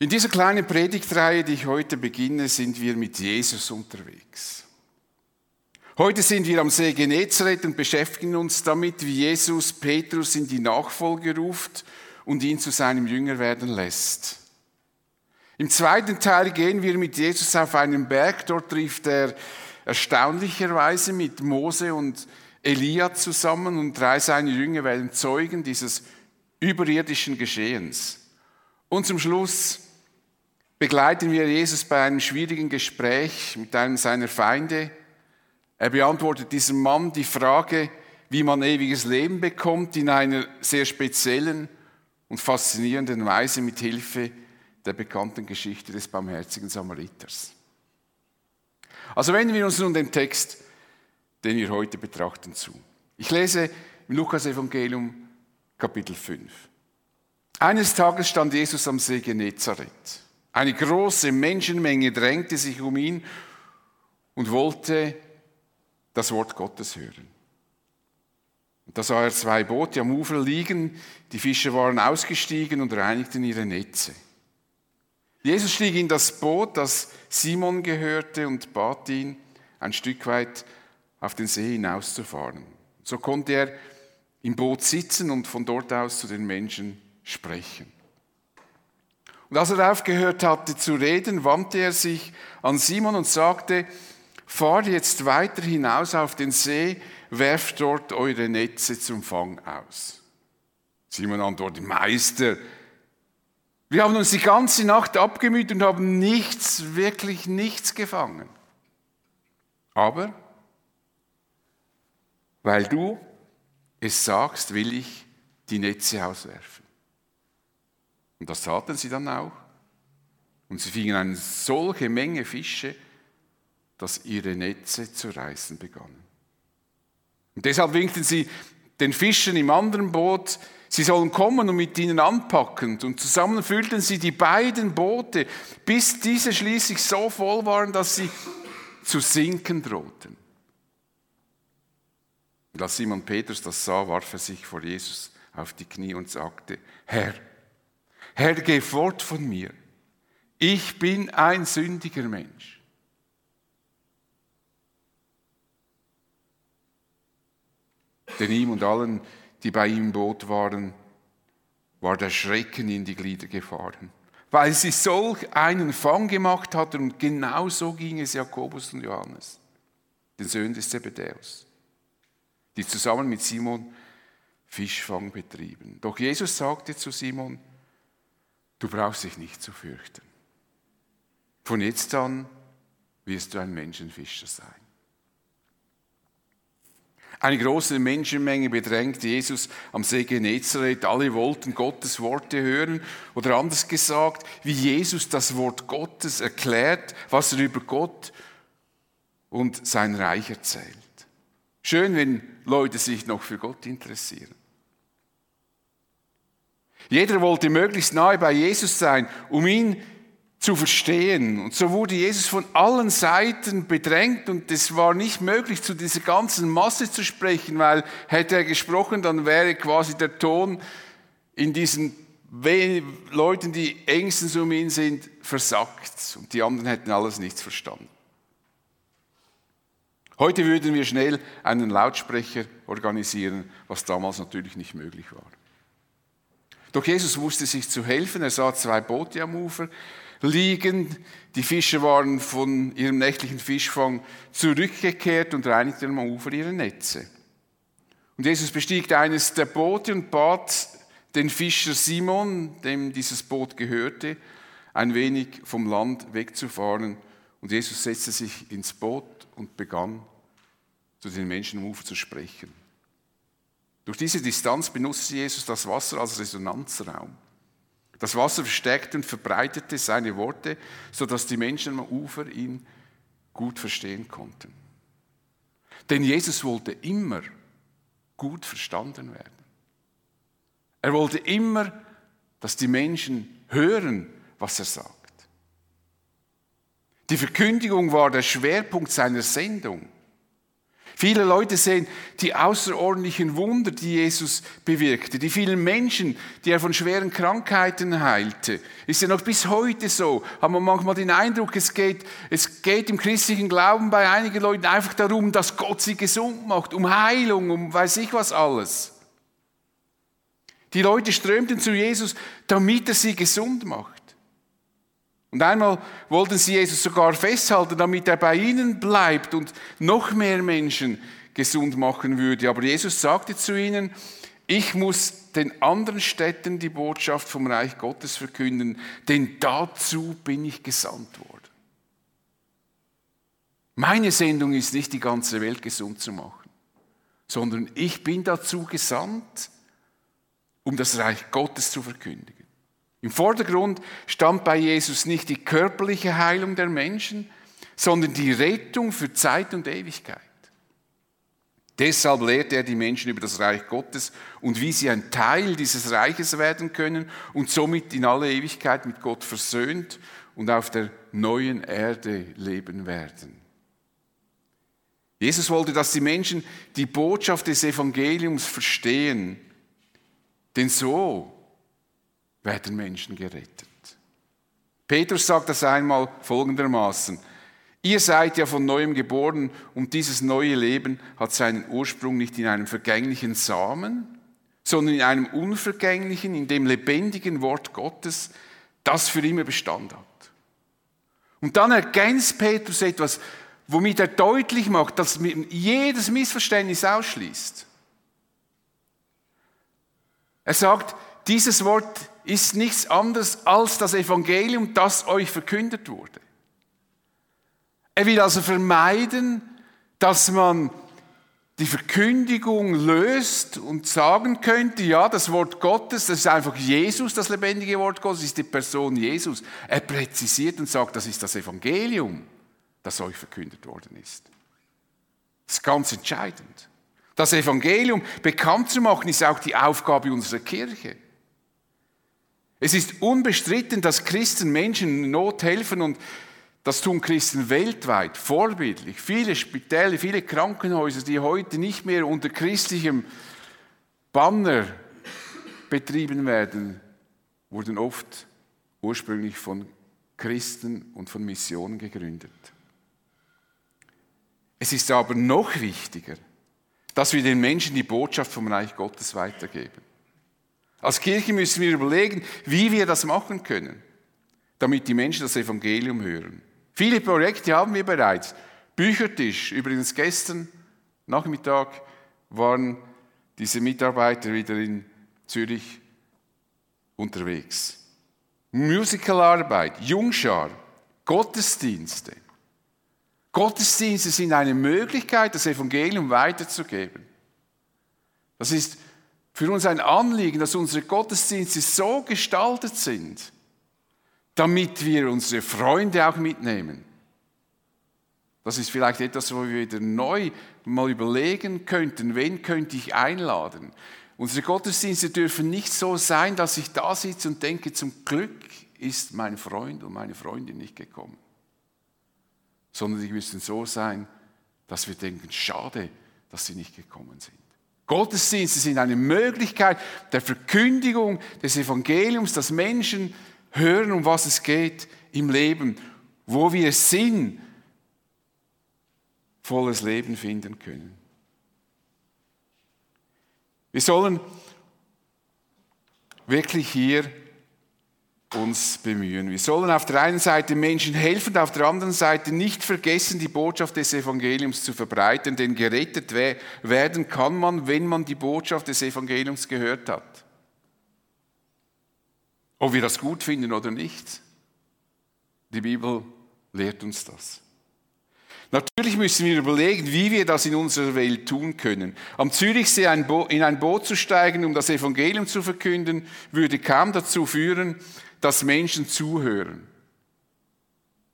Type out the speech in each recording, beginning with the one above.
In dieser kleinen Predigtreihe, die ich heute beginne, sind wir mit Jesus unterwegs. Heute sind wir am See Genezareth und beschäftigen uns damit, wie Jesus Petrus in die Nachfolge ruft und ihn zu seinem Jünger werden lässt. Im zweiten Teil gehen wir mit Jesus auf einen Berg. Dort trifft er erstaunlicherweise mit Mose und Elia zusammen und drei seiner Jünger werden Zeugen dieses überirdischen Geschehens. Und zum Schluss begleiten wir Jesus bei einem schwierigen Gespräch mit einem seiner Feinde. Er beantwortet diesem Mann die Frage, wie man ewiges Leben bekommt, in einer sehr speziellen und faszinierenden Weise mit Hilfe der bekannten Geschichte des barmherzigen Samariters. Also wenden wir uns nun dem Text, den wir heute betrachten, zu. Ich lese im Lukas-Evangelium Kapitel 5. Eines Tages stand Jesus am See Genezareth. Eine große Menschenmenge drängte sich um ihn und wollte das Wort Gottes hören. Und da sah er zwei Boote am Ufer liegen, die Fischer waren ausgestiegen und reinigten ihre Netze. Jesus stieg in das Boot, das Simon gehörte, und bat ihn, ein Stück weit auf den See hinauszufahren. So konnte er im Boot sitzen und von dort aus zu den Menschen sprechen. Und als er aufgehört hatte zu reden, wandte er sich an Simon und sagte, fahrt jetzt weiter hinaus auf den See, werft dort eure Netze zum Fang aus. Simon antwortet, Meister, wir haben uns die ganze Nacht abgemüht und haben nichts, wirklich nichts gefangen. Aber weil du es sagst, will ich die Netze auswerfen. Und das taten sie dann auch. Und sie fingen eine solche Menge Fische, dass ihre Netze zu reißen begannen. Und deshalb winkten sie den Fischen im anderen Boot, sie sollen kommen und mit ihnen anpacken. Und zusammen füllten sie die beiden Boote, bis diese schließlich so voll waren, dass sie zu sinken drohten. Und als Simon Petrus das sah, warf er sich vor Jesus auf die Knie und sagte, Herr, Herr, geh fort von mir. Ich bin ein sündiger Mensch. Denn ihm und allen, die bei ihm im Boot waren, war der Schrecken in die Glieder gefahren, weil sie solch einen Fang gemacht hatten und genau so ging es Jakobus und Johannes, den Söhnen des Zebedäus, die zusammen mit Simon Fischfang betrieben. Doch Jesus sagte zu Simon, Du brauchst dich nicht zu fürchten. Von jetzt an wirst du ein Menschenfischer sein. Eine große Menschenmenge bedrängt Jesus am See Genezareth. Alle wollten Gottes Worte hören oder anders gesagt, wie Jesus das Wort Gottes erklärt, was er über Gott und sein Reich erzählt. Schön, wenn Leute sich noch für Gott interessieren. Jeder wollte möglichst nahe bei Jesus sein, um ihn zu verstehen. Und so wurde Jesus von allen Seiten bedrängt und es war nicht möglich, zu dieser ganzen Masse zu sprechen, weil hätte er gesprochen, dann wäre quasi der Ton in diesen Leuten, die engstens um ihn sind, versackt und die anderen hätten alles nichts verstanden. Heute würden wir schnell einen Lautsprecher organisieren, was damals natürlich nicht möglich war. Doch Jesus wusste sich zu helfen. Er sah zwei Boote am Ufer liegen. Die Fischer waren von ihrem nächtlichen Fischfang zurückgekehrt und reinigten am Ufer ihre Netze. Und Jesus bestieg eines der Boote und bat den Fischer Simon, dem dieses Boot gehörte, ein wenig vom Land wegzufahren. Und Jesus setzte sich ins Boot und begann zu den Menschen am Ufer zu sprechen. Durch diese Distanz benutzte Jesus das Wasser als Resonanzraum. Das Wasser verstärkte und verbreitete seine Worte, sodass die Menschen am Ufer ihn gut verstehen konnten. Denn Jesus wollte immer gut verstanden werden. Er wollte immer, dass die Menschen hören, was er sagt. Die Verkündigung war der Schwerpunkt seiner Sendung. Viele Leute sehen die außerordentlichen Wunder, die Jesus bewirkte, die vielen Menschen, die er von schweren Krankheiten heilte. Ist ja noch bis heute so. Haben wir manchmal den Eindruck, es geht, es geht im christlichen Glauben bei einigen Leuten einfach darum, dass Gott sie gesund macht, um Heilung, um weiß ich was alles. Die Leute strömten zu Jesus, damit er sie gesund macht. Und einmal wollten sie Jesus sogar festhalten, damit er bei ihnen bleibt und noch mehr Menschen gesund machen würde. Aber Jesus sagte zu ihnen, ich muss den anderen Städten die Botschaft vom Reich Gottes verkünden, denn dazu bin ich gesandt worden. Meine Sendung ist nicht die ganze Welt gesund zu machen, sondern ich bin dazu gesandt, um das Reich Gottes zu verkündigen. Im Vordergrund stand bei Jesus nicht die körperliche Heilung der Menschen, sondern die Rettung für Zeit und Ewigkeit. Deshalb lehrte er die Menschen über das Reich Gottes und wie sie ein Teil dieses Reiches werden können und somit in alle Ewigkeit mit Gott versöhnt und auf der neuen Erde leben werden. Jesus wollte, dass die Menschen die Botschaft des Evangeliums verstehen, denn so werden Menschen gerettet. Petrus sagt das einmal folgendermaßen. Ihr seid ja von neuem geboren und dieses neue Leben hat seinen Ursprung nicht in einem vergänglichen Samen, sondern in einem unvergänglichen, in dem lebendigen Wort Gottes, das für immer Bestand hat. Und dann ergänzt Petrus etwas, womit er deutlich macht, dass jedes Missverständnis ausschließt. Er sagt, dieses Wort ist nichts anderes als das Evangelium, das euch verkündet wurde. Er will also vermeiden, dass man die Verkündigung löst und sagen könnte, ja, das Wort Gottes, das ist einfach Jesus, das lebendige Wort Gottes, ist die Person Jesus. Er präzisiert und sagt, das ist das Evangelium, das euch verkündet worden ist. Das ist ganz entscheidend. Das Evangelium bekannt zu machen, ist auch die Aufgabe unserer Kirche. Es ist unbestritten, dass Christen Menschen in Not helfen und das tun Christen weltweit, vorbildlich. Viele Spitäle, viele Krankenhäuser, die heute nicht mehr unter christlichem Banner betrieben werden, wurden oft ursprünglich von Christen und von Missionen gegründet. Es ist aber noch wichtiger, dass wir den Menschen die Botschaft vom Reich Gottes weitergeben. Als Kirche müssen wir überlegen, wie wir das machen können, damit die Menschen das Evangelium hören. Viele Projekte haben wir bereits. Büchertisch, übrigens gestern Nachmittag waren diese Mitarbeiter wieder in Zürich unterwegs. Musicalarbeit, Jungschar, Gottesdienste. Gottesdienste sind eine Möglichkeit, das Evangelium weiterzugeben. Das ist für uns ein Anliegen, dass unsere Gottesdienste so gestaltet sind, damit wir unsere Freunde auch mitnehmen. Das ist vielleicht etwas, wo wir wieder neu mal überlegen könnten, wen könnte ich einladen. Unsere Gottesdienste dürfen nicht so sein, dass ich da sitze und denke, zum Glück ist mein Freund und meine Freundin nicht gekommen. Sondern die müssen so sein, dass wir denken, schade, dass sie nicht gekommen sind. Gottesdienste sind eine Möglichkeit der Verkündigung des Evangeliums, dass Menschen hören, um was es geht im Leben, wo wir sinnvolles Leben finden können. Wir sollen wirklich hier uns bemühen. Wir sollen auf der einen Seite Menschen helfen, auf der anderen Seite nicht vergessen, die Botschaft des Evangeliums zu verbreiten, denn gerettet werden kann man, wenn man die Botschaft des Evangeliums gehört hat. Ob wir das gut finden oder nicht, die Bibel lehrt uns das. Natürlich müssen wir überlegen, wie wir das in unserer Welt tun können. Am Zürichsee in ein Boot zu steigen, um das Evangelium zu verkünden, würde kaum dazu führen, dass Menschen zuhören.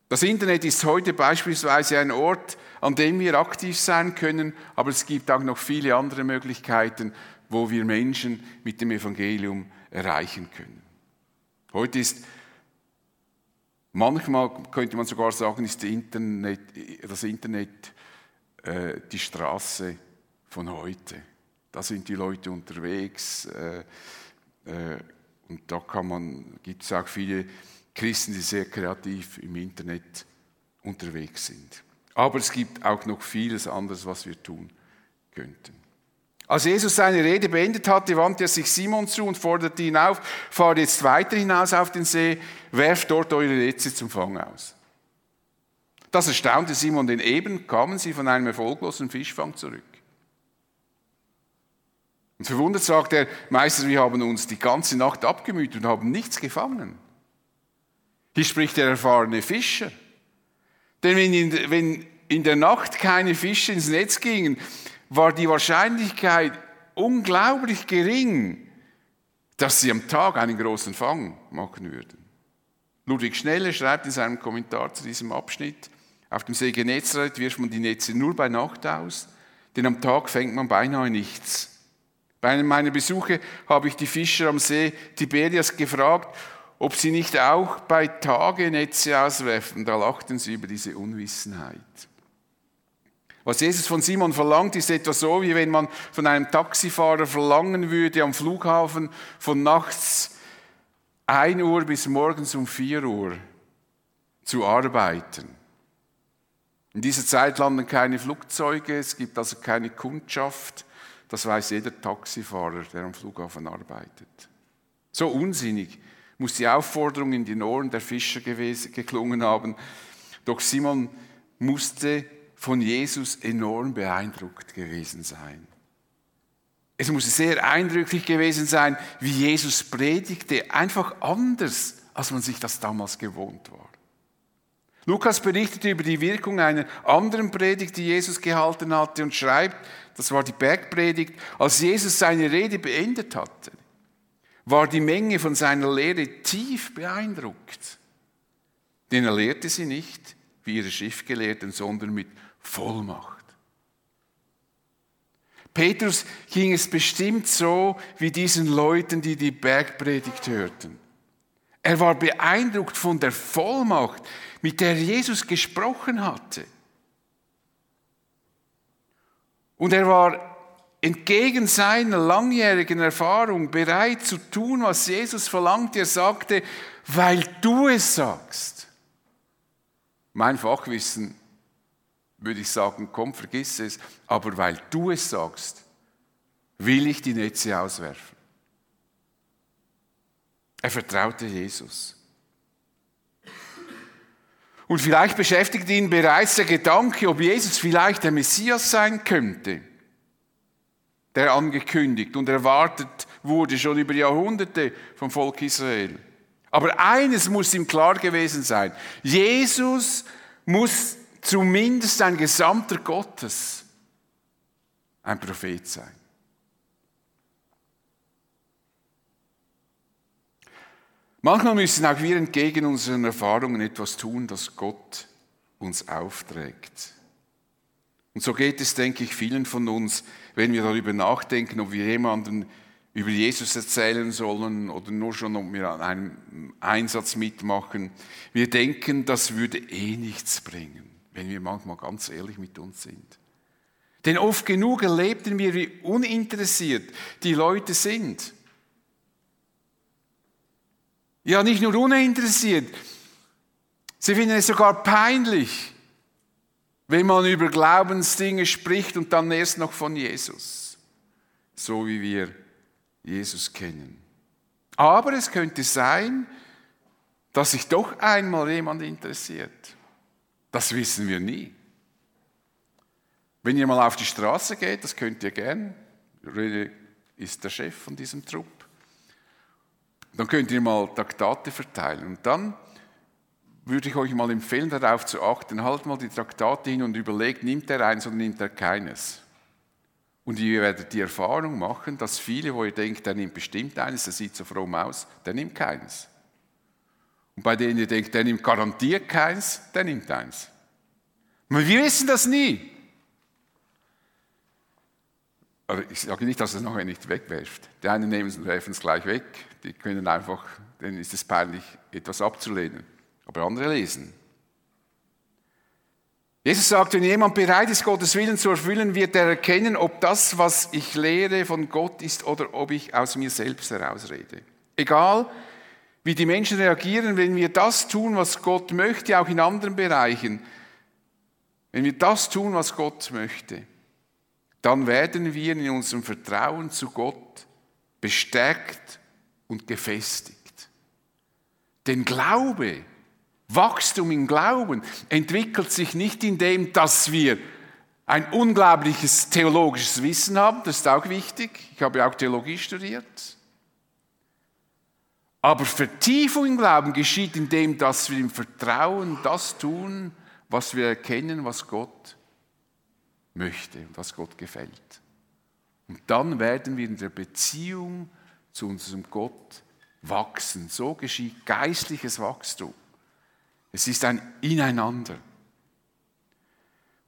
Das Internet ist heute beispielsweise ein Ort, an dem wir aktiv sein können, aber es gibt auch noch viele andere Möglichkeiten, wo wir Menschen mit dem Evangelium erreichen können. Heute ist, manchmal könnte man sogar sagen, ist Internet, das Internet äh, die Straße von heute. Da sind die Leute unterwegs äh, äh, und da kann man, gibt es auch viele Christen, die sehr kreativ im Internet unterwegs sind. Aber es gibt auch noch vieles anderes, was wir tun könnten. Als Jesus seine Rede beendet hatte, wandte er sich Simon zu und forderte ihn auf, fahrt jetzt weiter hinaus auf den See, werft dort eure Netze zum Fang aus. Das erstaunte Simon, denn eben kamen sie von einem erfolglosen Fischfang zurück. Und verwundert sagt er, Meister, wir haben uns die ganze Nacht abgemüht und haben nichts gefangen. Hier spricht der erfahrene Fischer. Denn wenn in, wenn in der Nacht keine Fische ins Netz gingen, war die Wahrscheinlichkeit unglaublich gering, dass sie am Tag einen großen Fang machen würden. Ludwig Schnelle schreibt in seinem Kommentar zu diesem Abschnitt, auf dem See Genezareth wirft man die Netze nur bei Nacht aus, denn am Tag fängt man beinahe nichts. Bei einem meiner Besuche habe ich die Fischer am See Tiberias gefragt, ob sie nicht auch bei Tage Netze auswerfen. Da lachten sie über diese Unwissenheit. Was Jesus von Simon verlangt, ist etwa so, wie wenn man von einem Taxifahrer verlangen würde, am Flughafen von nachts 1 Uhr bis morgens um 4 Uhr zu arbeiten. In dieser Zeit landen keine Flugzeuge, es gibt also keine Kundschaft. Das weiß jeder Taxifahrer, der am Flughafen arbeitet. So unsinnig muss die Aufforderung in die Ohren der Fischer gewesen, geklungen haben. Doch Simon musste von Jesus enorm beeindruckt gewesen sein. Es muss sehr eindrücklich gewesen sein, wie Jesus predigte, einfach anders, als man sich das damals gewohnt war. Lukas berichtet über die Wirkung einer anderen Predigt, die Jesus gehalten hatte und schreibt, das war die Bergpredigt, als Jesus seine Rede beendet hatte, war die Menge von seiner Lehre tief beeindruckt. Denn er lehrte sie nicht wie ihre Schriftgelehrten, sondern mit Vollmacht. Petrus ging es bestimmt so wie diesen Leuten, die die Bergpredigt hörten. Er war beeindruckt von der Vollmacht, mit der Jesus gesprochen hatte. Und er war entgegen seiner langjährigen Erfahrung bereit zu tun, was Jesus verlangt. Er sagte, weil du es sagst. Mein Fachwissen würde ich sagen, komm, vergiss es, aber weil du es sagst, will ich die Netze auswerfen. Er vertraute Jesus. Und vielleicht beschäftigt ihn bereits der Gedanke, ob Jesus vielleicht der Messias sein könnte, der angekündigt und erwartet wurde schon über Jahrhunderte vom Volk Israel. Aber eines muss ihm klar gewesen sein. Jesus muss zumindest ein Gesamter Gottes ein Prophet sein. Manchmal müssen auch wir entgegen unseren Erfahrungen etwas tun, das Gott uns aufträgt. Und so geht es, denke ich, vielen von uns, wenn wir darüber nachdenken, ob wir jemanden über Jesus erzählen sollen oder nur schon, ob wir an einem Einsatz mitmachen. Wir denken, das würde eh nichts bringen wenn wir manchmal ganz ehrlich mit uns sind. Denn oft genug erlebten wir, wie uninteressiert die Leute sind. Ja, nicht nur uninteressiert, sie finden es sogar peinlich, wenn man über Glaubensdinge spricht und dann erst noch von Jesus, so wie wir Jesus kennen. Aber es könnte sein, dass sich doch einmal jemand interessiert. Das wissen wir nie. Wenn ihr mal auf die Straße geht, das könnt ihr gern, Rede ist der Chef von diesem Trupp, dann könnt ihr mal Traktate verteilen. Und dann würde ich euch mal empfehlen, darauf zu achten, halt mal die Traktate hin und überlegt, nimmt er eins oder nimmt er keines. Und ihr werdet die Erfahrung machen, dass viele, wo ihr denkt, der nimmt bestimmt eines, der sieht so fromm aus, der nimmt keines. Und bei denen ihr denkt, der nimmt garantiert keins, der nimmt eins. Aber wir wissen das nie. Aber ich sage nicht, dass es nachher nicht wegwerft. Die einen nehmen es und werfen es gleich weg. Die können einfach, denen ist es peinlich, etwas abzulehnen. Aber andere lesen. Jesus sagt, wenn jemand bereit ist, Gottes Willen zu erfüllen, wird er erkennen, ob das, was ich lehre, von Gott ist oder ob ich aus mir selbst herausrede. Egal, wie die Menschen reagieren, wenn wir das tun, was Gott möchte, auch in anderen Bereichen, wenn wir das tun, was Gott möchte, dann werden wir in unserem Vertrauen zu Gott bestärkt und gefestigt. Denn Glaube, Wachstum im Glauben entwickelt sich nicht in dem, dass wir ein unglaubliches theologisches Wissen haben, das ist auch wichtig. Ich habe auch Theologie studiert. Aber Vertiefung im Glauben geschieht in dem, dass wir im Vertrauen das tun, was wir erkennen, was Gott möchte und was Gott gefällt. Und dann werden wir in der Beziehung zu unserem Gott wachsen. So geschieht geistliches Wachstum. Es ist ein Ineinander.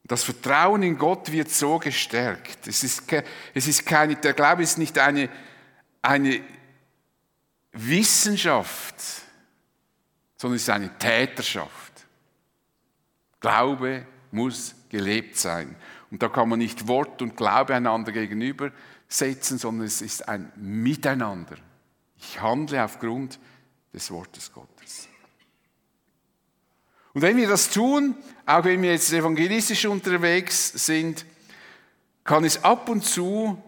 Das Vertrauen in Gott wird so gestärkt. Es ist, es ist keine, der Glaube ist nicht eine, eine Wissenschaft, sondern es ist eine Täterschaft. Glaube muss gelebt sein. Und da kann man nicht Wort und Glaube einander gegenübersetzen, sondern es ist ein Miteinander. Ich handle aufgrund des Wortes Gottes. Und wenn wir das tun, auch wenn wir jetzt evangelistisch unterwegs sind, kann es ab und zu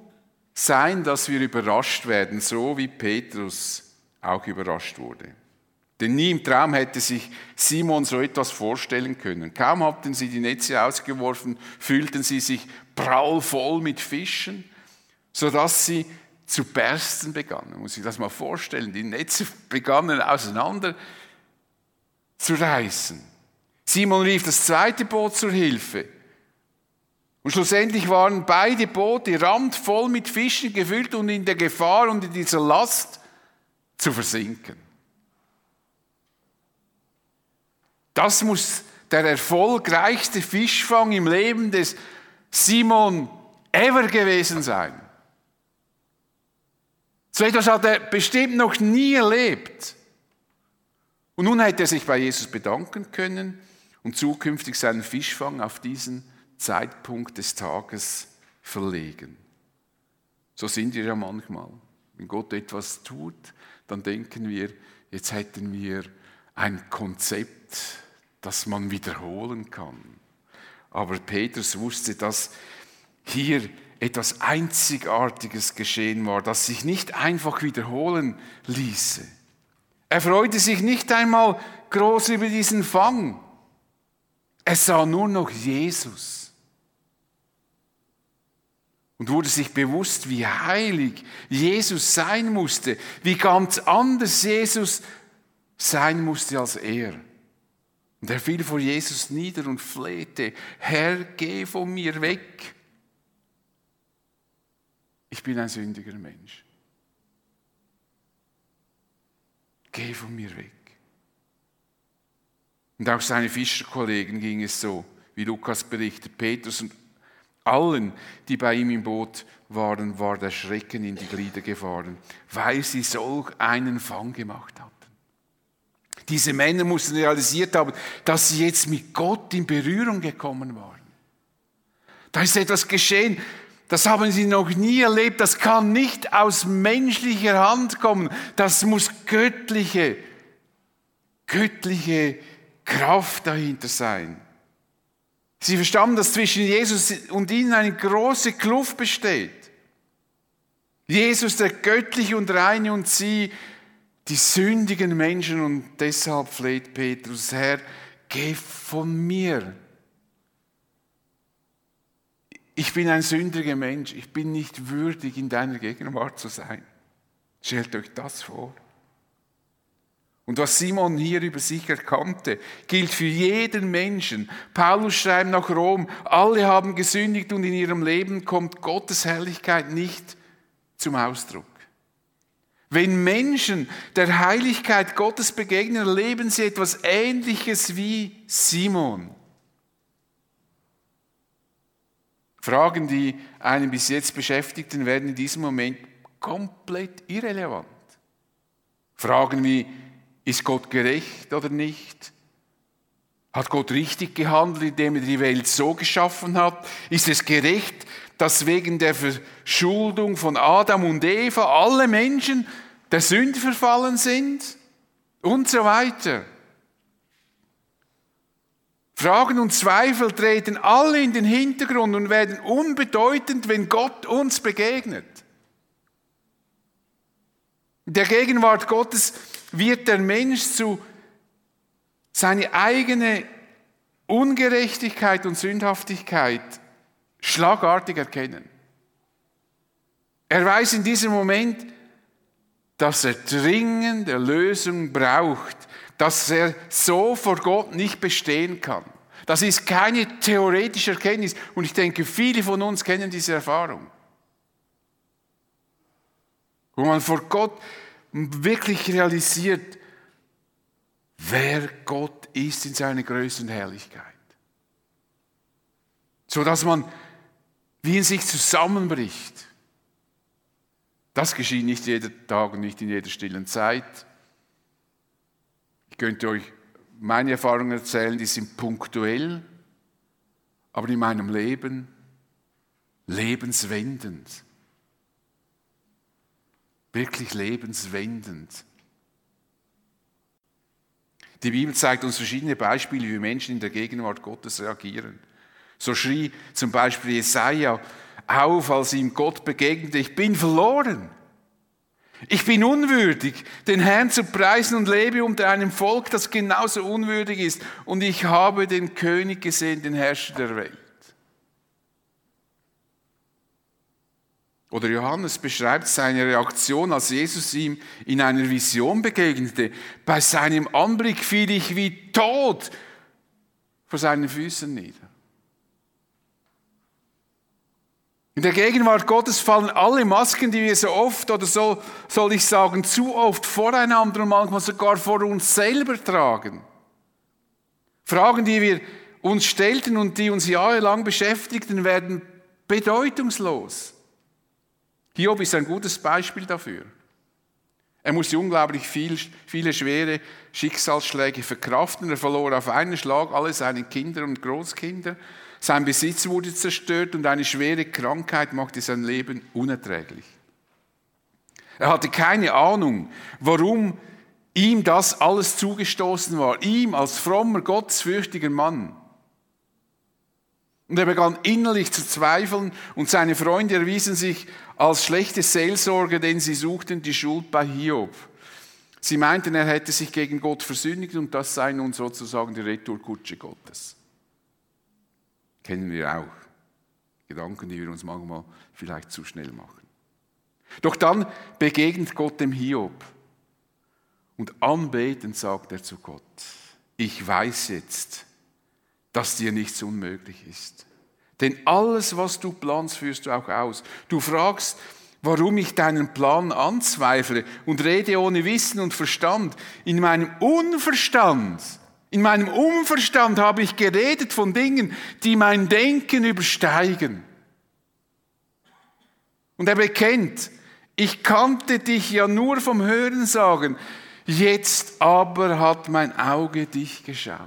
sein, dass wir überrascht werden, so wie Petrus auch überrascht wurde. Denn nie im Traum hätte sich Simon so etwas vorstellen können. Kaum hatten sie die Netze ausgeworfen, fühlten sie sich prallvoll mit Fischen, sodass sie zu bersten begannen. Muss sich das mal vorstellen. Die Netze begannen auseinander zu reißen. Simon rief das zweite Boot zur Hilfe. Und schlussendlich waren beide Boote randvoll mit Fischen gefüllt und in der Gefahr und in dieser Last zu versinken. Das muss der erfolgreichste Fischfang im Leben des Simon ever gewesen sein. So etwas hat er bestimmt noch nie erlebt. Und nun hätte er sich bei Jesus bedanken können und zukünftig seinen Fischfang auf diesen Zeitpunkt des Tages verlegen. So sind wir ja manchmal. Wenn Gott etwas tut, dann denken wir, jetzt hätten wir ein Konzept, das man wiederholen kann. Aber Petrus wusste, dass hier etwas Einzigartiges geschehen war, das sich nicht einfach wiederholen ließe. Er freute sich nicht einmal groß über diesen Fang. Er sah nur noch Jesus und wurde sich bewusst, wie heilig Jesus sein musste, wie ganz anders Jesus sein musste als er. Und er fiel vor Jesus nieder und flehte, Herr, geh von mir weg. Ich bin ein sündiger Mensch. Geh von mir weg. Und auch seine Fischerkollegen ging es so, wie Lukas berichtet. Petrus und allen, die bei ihm im Boot waren, war der Schrecken in die Glieder gefahren, weil sie solch einen Fang gemacht hatten. Diese Männer mussten realisiert haben, dass sie jetzt mit Gott in Berührung gekommen waren. Da ist etwas geschehen, das haben sie noch nie erlebt, das kann nicht aus menschlicher Hand kommen, das muss göttliche, göttliche Kraft dahinter sein. Sie verstanden, dass zwischen Jesus und ihnen eine große Kluft besteht. Jesus, der göttliche und reine und sie, die sündigen Menschen und deshalb fleht Petrus, Herr, geh von mir. Ich bin ein sündiger Mensch, ich bin nicht würdig, in deiner Gegenwart zu sein. Stellt euch das vor. Und was Simon hier über sich erkannte, gilt für jeden Menschen. Paulus schreibt nach Rom, alle haben gesündigt und in ihrem Leben kommt Gottes Herrlichkeit nicht zum Ausdruck. Wenn Menschen der Heiligkeit Gottes begegnen, erleben sie etwas Ähnliches wie Simon. Fragen, die einen bis jetzt beschäftigten, werden in diesem Moment komplett irrelevant. Fragen wie, ist Gott gerecht oder nicht? Hat Gott richtig gehandelt, indem er die Welt so geschaffen hat? Ist es gerecht, dass wegen der Verschuldung von Adam und Eva alle Menschen der Sünde verfallen sind? Und so weiter. Fragen und Zweifel treten alle in den Hintergrund und werden unbedeutend, wenn Gott uns begegnet. In der Gegenwart Gottes wird der Mensch zu seine eigene Ungerechtigkeit und Sündhaftigkeit schlagartig erkennen. Er weiß in diesem Moment, dass er dringend Erlösung braucht, dass er so vor Gott nicht bestehen kann. Das ist keine theoretische Erkenntnis und ich denke, viele von uns kennen diese Erfahrung. Wo man vor Gott wirklich realisiert, wer Gott ist in seiner Größe und Herrlichkeit. So dass man wie in sich zusammenbricht. Das geschieht nicht jeden Tag und nicht in jeder stillen Zeit. Könnte euch meine Erfahrungen erzählen, die sind punktuell, aber in meinem Leben lebenswendend. Wirklich lebenswendend. Die Bibel zeigt uns verschiedene Beispiele, wie Menschen in der Gegenwart Gottes reagieren. So schrie zum Beispiel Jesaja auf, als ihm Gott begegnete, ich bin verloren. Ich bin unwürdig, den Herrn zu preisen und lebe unter einem Volk, das genauso unwürdig ist. Und ich habe den König gesehen, den Herrscher der Welt. Oder Johannes beschreibt seine Reaktion, als Jesus ihm in einer Vision begegnete. Bei seinem Anblick fiel ich wie tot vor seinen Füßen nieder. In der Gegenwart Gottes fallen alle Masken, die wir so oft oder so soll ich sagen, zu oft voreinander und manchmal sogar vor uns selber tragen. Fragen, die wir uns stellten und die uns jahrelang beschäftigten, werden bedeutungslos. Hiob ist ein gutes Beispiel dafür. Er musste unglaublich viel, viele schwere Schicksalsschläge verkraften. Er verlor auf einen Schlag alle seine Kinder und Großkinder. Sein Besitz wurde zerstört und eine schwere Krankheit machte sein Leben unerträglich. Er hatte keine Ahnung, warum ihm das alles zugestoßen war. Ihm als frommer, gottesfürchtiger Mann. Und er begann innerlich zu zweifeln und seine Freunde erwiesen sich als schlechte Seelsorger, denn sie suchten die Schuld bei Hiob. Sie meinten, er hätte sich gegen Gott versündigt und das sei nun sozusagen die Retourkutsche Gottes. Kennen wir auch. Gedanken, die wir uns manchmal vielleicht zu schnell machen. Doch dann begegnet Gott dem Hiob und anbetend sagt er zu Gott, ich weiß jetzt, dass dir nichts unmöglich ist. Denn alles, was du planst, führst du auch aus. Du fragst, warum ich deinen Plan anzweifle und rede ohne Wissen und Verstand. In meinem Unverstand, in meinem Unverstand habe ich geredet von Dingen, die mein Denken übersteigen. Und er bekennt, ich kannte dich ja nur vom Hören sagen, jetzt aber hat mein Auge dich geschaut.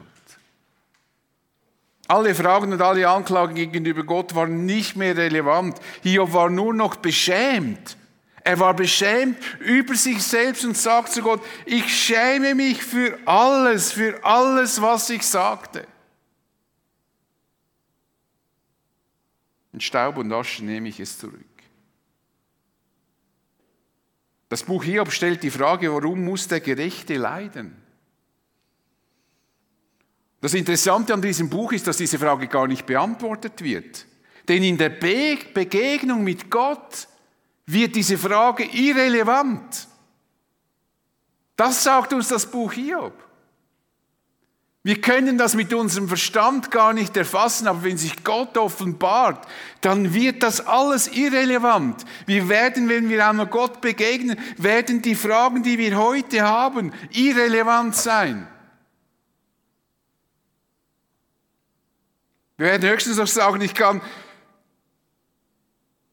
Alle Fragen und alle Anklagen gegenüber Gott waren nicht mehr relevant. Hiob war nur noch beschämt. Er war beschämt über sich selbst und sagt zu Gott, ich schäme mich für alles, für alles, was ich sagte. In Staub und Asche nehme ich es zurück. Das Buch Hiob stellt die Frage, warum muss der Gerechte leiden? Das Interessante an diesem Buch ist, dass diese Frage gar nicht beantwortet wird. Denn in der Be Begegnung mit Gott wird diese Frage irrelevant. Das sagt uns das Buch Hiob. Wir können das mit unserem Verstand gar nicht erfassen, aber wenn sich Gott offenbart, dann wird das alles irrelevant. Wir werden, wenn wir einmal Gott begegnen, werden die Fragen, die wir heute haben, irrelevant sein. Wir werden höchstens noch sagen, ich kann,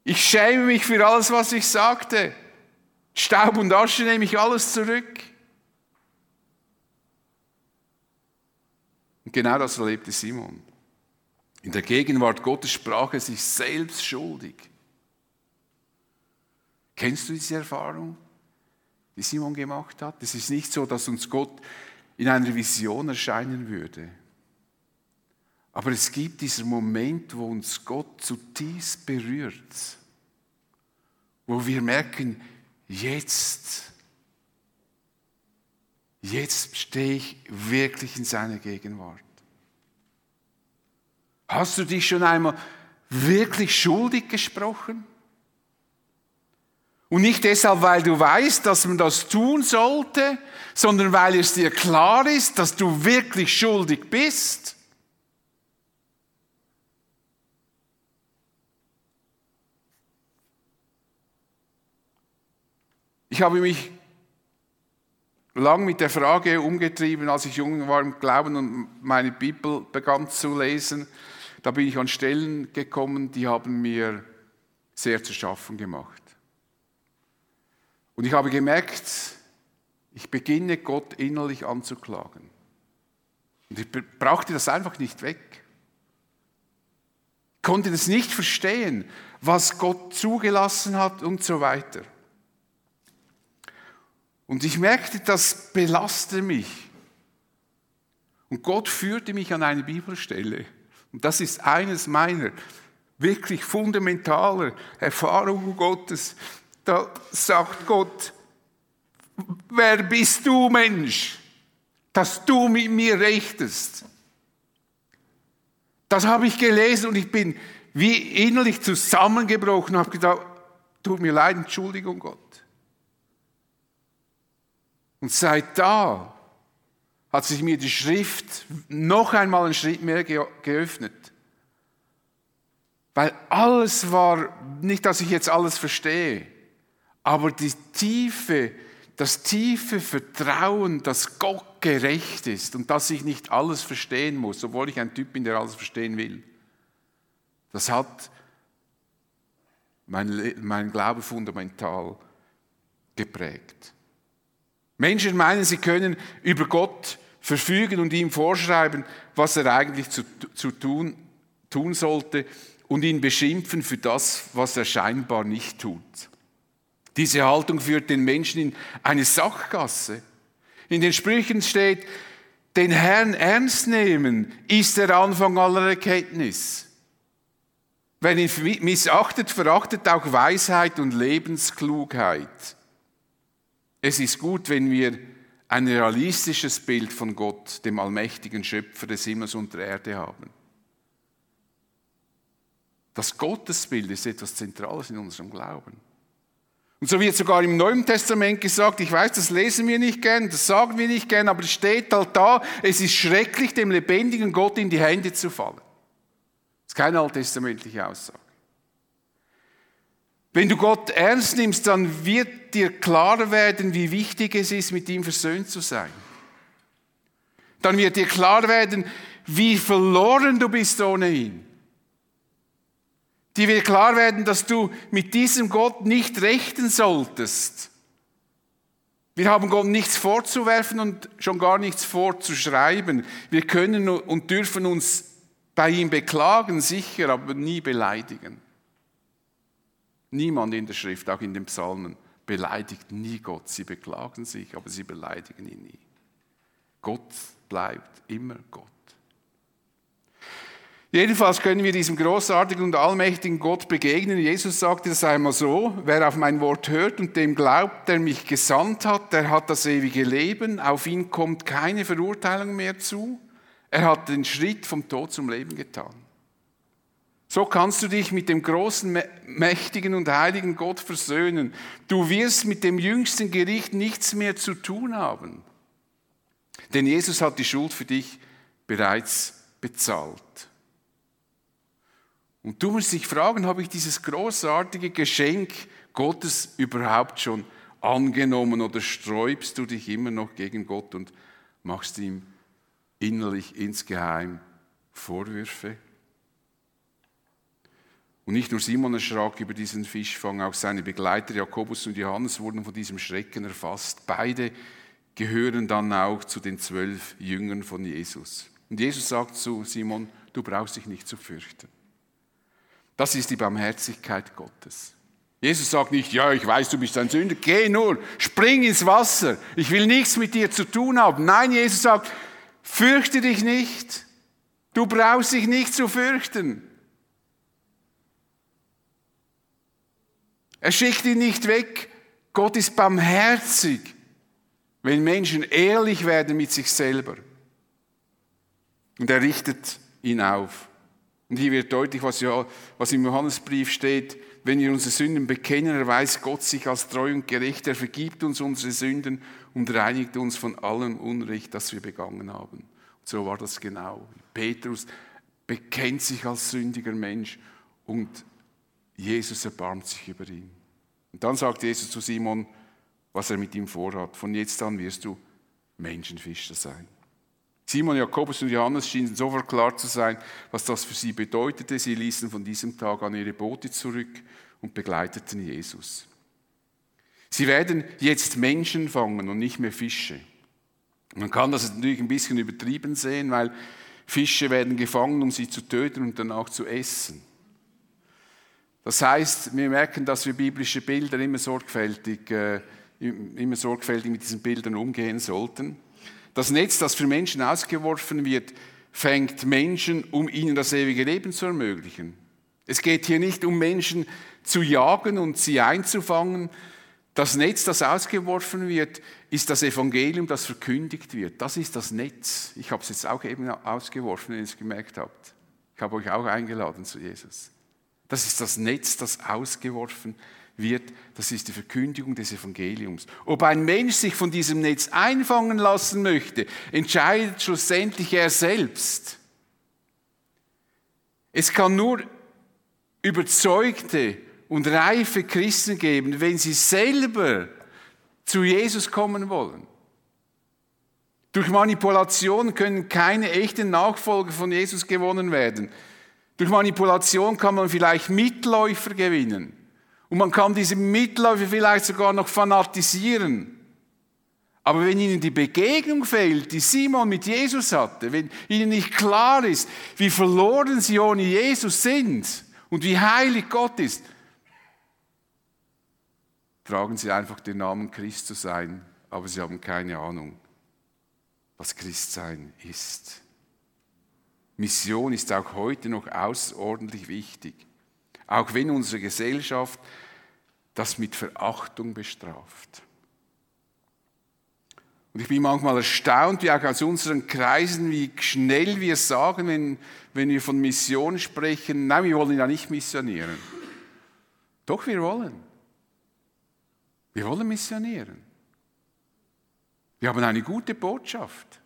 ich schäme mich für alles, was ich sagte. Staub und Asche nehme ich alles zurück. Und genau das erlebte Simon. In der Gegenwart Gottes sprach er sich selbst schuldig. Kennst du diese Erfahrung, die Simon gemacht hat? Es ist nicht so, dass uns Gott in einer Vision erscheinen würde. Aber es gibt diesen Moment, wo uns Gott zutiefst berührt, wo wir merken, jetzt, jetzt stehe ich wirklich in seiner Gegenwart. Hast du dich schon einmal wirklich schuldig gesprochen? Und nicht deshalb, weil du weißt, dass man das tun sollte, sondern weil es dir klar ist, dass du wirklich schuldig bist. Ich habe mich lang mit der Frage umgetrieben, als ich jung war im Glauben und meine Bibel begann zu lesen. Da bin ich an Stellen gekommen, die haben mir sehr zu schaffen gemacht. Und ich habe gemerkt, ich beginne Gott innerlich anzuklagen. Und ich brauchte das einfach nicht weg. Ich konnte das nicht verstehen, was Gott zugelassen hat und so weiter. Und ich merkte, das belastet mich. Und Gott führte mich an eine Bibelstelle. Und das ist eines meiner wirklich fundamentalen Erfahrungen Gottes. Da sagt Gott, wer bist du Mensch, dass du mit mir rechtest? Das habe ich gelesen und ich bin wie innerlich zusammengebrochen und habe gedacht, tut mir leid, Entschuldigung Gott. Und seit da hat sich mir die Schrift noch einmal einen Schritt mehr geöffnet. Weil alles war, nicht, dass ich jetzt alles verstehe, aber die tiefe, das tiefe Vertrauen, dass Gott gerecht ist und dass ich nicht alles verstehen muss, obwohl ich ein Typ bin, der alles verstehen will. Das hat mein, mein Glaube fundamental geprägt. Menschen meinen, sie können über Gott verfügen und ihm vorschreiben, was er eigentlich zu, zu tun, tun sollte und ihn beschimpfen für das, was er scheinbar nicht tut. Diese Haltung führt den Menschen in eine Sackgasse. In den Sprüchen steht, den Herrn ernst nehmen ist der Anfang aller Erkenntnis. Wer ihn missachtet, verachtet auch Weisheit und Lebensklugheit. Es ist gut, wenn wir ein realistisches Bild von Gott, dem allmächtigen Schöpfer des Himmels und der Erde haben. Das Gottesbild ist etwas Zentrales in unserem Glauben. Und so wird sogar im Neuen Testament gesagt, ich weiß, das lesen wir nicht gern, das sagen wir nicht gern, aber es steht halt da, es ist schrecklich, dem lebendigen Gott in die Hände zu fallen. Das ist keine alttestamentliche Aussage. Wenn du Gott ernst nimmst, dann wird dir klar werden, wie wichtig es ist, mit ihm versöhnt zu sein. Dann wird dir klar werden, wie verloren du bist ohne ihn. Dir wird klar werden, dass du mit diesem Gott nicht rechten solltest. Wir haben Gott nichts vorzuwerfen und schon gar nichts vorzuschreiben. Wir können und dürfen uns bei ihm beklagen, sicher, aber nie beleidigen. Niemand in der Schrift, auch in den Psalmen, beleidigt nie Gott. Sie beklagen sich, aber sie beleidigen ihn nie. Gott bleibt immer Gott. Jedenfalls können wir diesem großartigen und allmächtigen Gott begegnen. Jesus sagte es einmal so, wer auf mein Wort hört und dem glaubt, der mich gesandt hat, der hat das ewige Leben, auf ihn kommt keine Verurteilung mehr zu. Er hat den Schritt vom Tod zum Leben getan. So kannst du dich mit dem großen, mächtigen und heiligen Gott versöhnen. Du wirst mit dem jüngsten Gericht nichts mehr zu tun haben. Denn Jesus hat die Schuld für dich bereits bezahlt. Und du musst dich fragen, habe ich dieses großartige Geschenk Gottes überhaupt schon angenommen oder sträubst du dich immer noch gegen Gott und machst ihm innerlich insgeheim Vorwürfe? Und nicht nur Simon erschrak über diesen Fischfang, auch seine Begleiter Jakobus und Johannes wurden von diesem Schrecken erfasst. Beide gehören dann auch zu den zwölf Jüngern von Jesus. Und Jesus sagt zu Simon, du brauchst dich nicht zu fürchten. Das ist die Barmherzigkeit Gottes. Jesus sagt nicht, ja, ich weiß, du bist ein Sünder, geh nur, spring ins Wasser, ich will nichts mit dir zu tun haben. Nein, Jesus sagt, fürchte dich nicht, du brauchst dich nicht zu fürchten. Er schickt ihn nicht weg. Gott ist barmherzig, wenn Menschen ehrlich werden mit sich selber. Und er richtet ihn auf. Und hier wird deutlich, was, im Johannesbrief steht, wenn wir unsere Sünden bekennen, erweist Gott sich als treu und gerecht, er vergibt uns unsere Sünden und reinigt uns von allem Unrecht, das wir begangen haben. Und so war das genau. Petrus bekennt sich als sündiger Mensch und Jesus erbarmt sich über ihn. Und dann sagt Jesus zu Simon, was er mit ihm vorhat. Von jetzt an wirst du Menschenfischer sein. Simon, Jakobus und Johannes schienen sofort klar zu sein, was das für sie bedeutete. Sie ließen von diesem Tag an ihre Boote zurück und begleiteten Jesus. Sie werden jetzt Menschen fangen und nicht mehr Fische. Man kann das natürlich ein bisschen übertrieben sehen, weil Fische werden gefangen, um sie zu töten und dann auch zu essen. Das heißt, wir merken, dass wir biblische Bilder immer sorgfältig, äh, immer sorgfältig mit diesen Bildern umgehen sollten. Das Netz, das für Menschen ausgeworfen wird, fängt Menschen, um ihnen das ewige Leben zu ermöglichen. Es geht hier nicht um Menschen zu jagen und sie einzufangen. Das Netz, das ausgeworfen wird, ist das Evangelium, das verkündigt wird. Das ist das Netz. Ich habe es jetzt auch eben ausgeworfen, wenn ihr es gemerkt habt. Ich habe euch auch eingeladen zu Jesus. Das ist das Netz, das ausgeworfen wird das ist die Verkündigung des Evangeliums. Ob ein Mensch sich von diesem Netz einfangen lassen möchte, entscheidet schlussendlich er selbst. Es kann nur überzeugte und reife Christen geben, wenn sie selber zu Jesus kommen wollen. Durch Manipulation können keine echten Nachfolger von Jesus gewonnen werden. Durch Manipulation kann man vielleicht Mitläufer gewinnen. Und man kann diese Mitläufer vielleicht sogar noch fanatisieren. Aber wenn ihnen die Begegnung fehlt, die Simon mit Jesus hatte, wenn ihnen nicht klar ist, wie verloren sie ohne Jesus sind und wie heilig Gott ist, tragen sie einfach den Namen Christus ein, aber sie haben keine Ahnung, was Christsein ist. Mission ist auch heute noch außerordentlich wichtig. Auch wenn unsere Gesellschaft das mit Verachtung bestraft. Und ich bin manchmal erstaunt, wie auch aus unseren Kreisen, wie schnell wir sagen, wenn, wenn wir von Mission sprechen, nein, wir wollen ja nicht missionieren. Doch, wir wollen. Wir wollen missionieren. Wir haben eine gute Botschaft.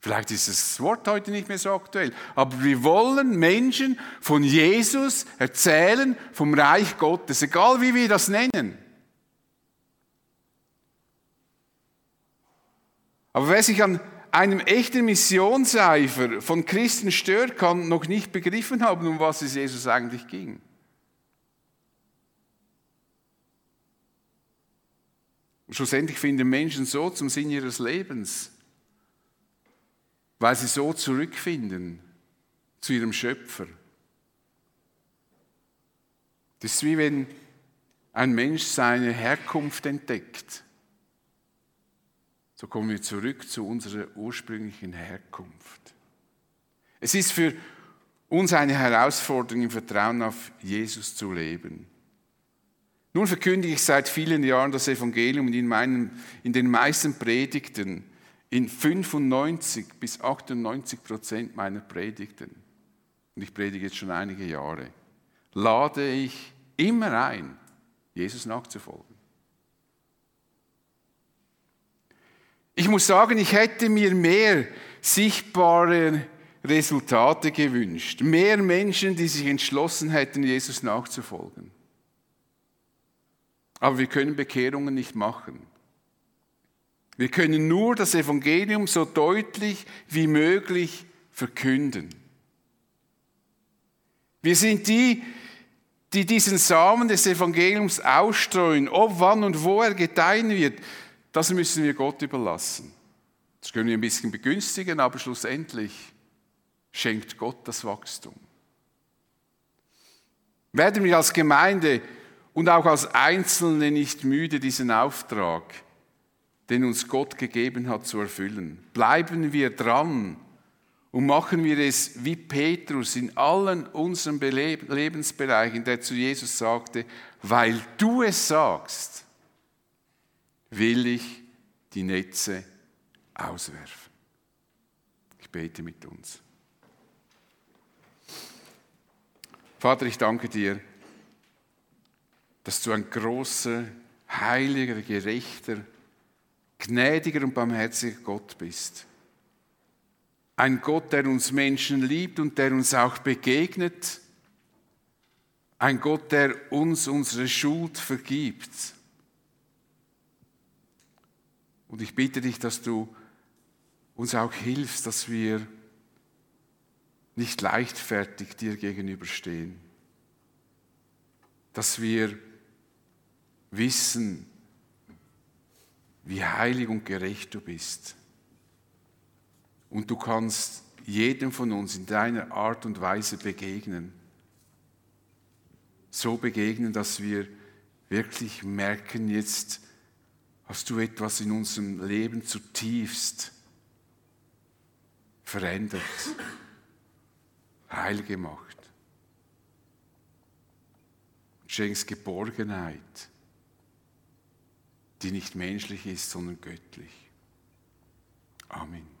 Vielleicht ist das Wort heute nicht mehr so aktuell, aber wir wollen Menschen von Jesus erzählen, vom Reich Gottes, egal wie wir das nennen. Aber wer sich an einem echten Missionseifer von Christen stört, kann noch nicht begriffen haben, um was es Jesus eigentlich ging. Und schlussendlich finden Menschen so zum Sinn ihres Lebens, weil sie so zurückfinden zu ihrem Schöpfer. Das ist wie wenn ein Mensch seine Herkunft entdeckt. So kommen wir zurück zu unserer ursprünglichen Herkunft. Es ist für uns eine Herausforderung, im Vertrauen auf Jesus zu leben. Nun verkündige ich seit vielen Jahren das Evangelium und in, meinen, in den meisten Predigten in 95 bis 98 Prozent meiner Predigten, und ich predige jetzt schon einige Jahre, lade ich immer ein, Jesus nachzufolgen. Ich muss sagen, ich hätte mir mehr sichtbare Resultate gewünscht, mehr Menschen, die sich entschlossen hätten, Jesus nachzufolgen. Aber wir können Bekehrungen nicht machen. Wir können nur das Evangelium so deutlich wie möglich verkünden. Wir sind die, die diesen Samen des Evangeliums ausstreuen. Ob, wann und wo er gedeihen wird, das müssen wir Gott überlassen. Das können wir ein bisschen begünstigen, aber schlussendlich schenkt Gott das Wachstum. Werden wir als Gemeinde und auch als Einzelne nicht müde, diesen Auftrag, den uns Gott gegeben hat, zu erfüllen. Bleiben wir dran und machen wir es wie Petrus in allen unseren Lebensbereichen, der zu Jesus sagte, weil du es sagst, will ich die Netze auswerfen. Ich bete mit uns. Vater, ich danke dir, dass du ein großer, heiliger, gerechter, gnädiger und barmherziger Gott bist. Ein Gott, der uns Menschen liebt und der uns auch begegnet. Ein Gott, der uns unsere Schuld vergibt. Und ich bitte dich, dass du uns auch hilfst, dass wir nicht leichtfertig dir gegenüberstehen. Dass wir wissen, wie heilig und gerecht du bist. Und du kannst jedem von uns in deiner Art und Weise begegnen. So begegnen, dass wir wirklich merken, jetzt hast du etwas in unserem Leben zutiefst verändert heil gemacht. Schenkst Geborgenheit, die nicht menschlich ist, sondern göttlich. Amen.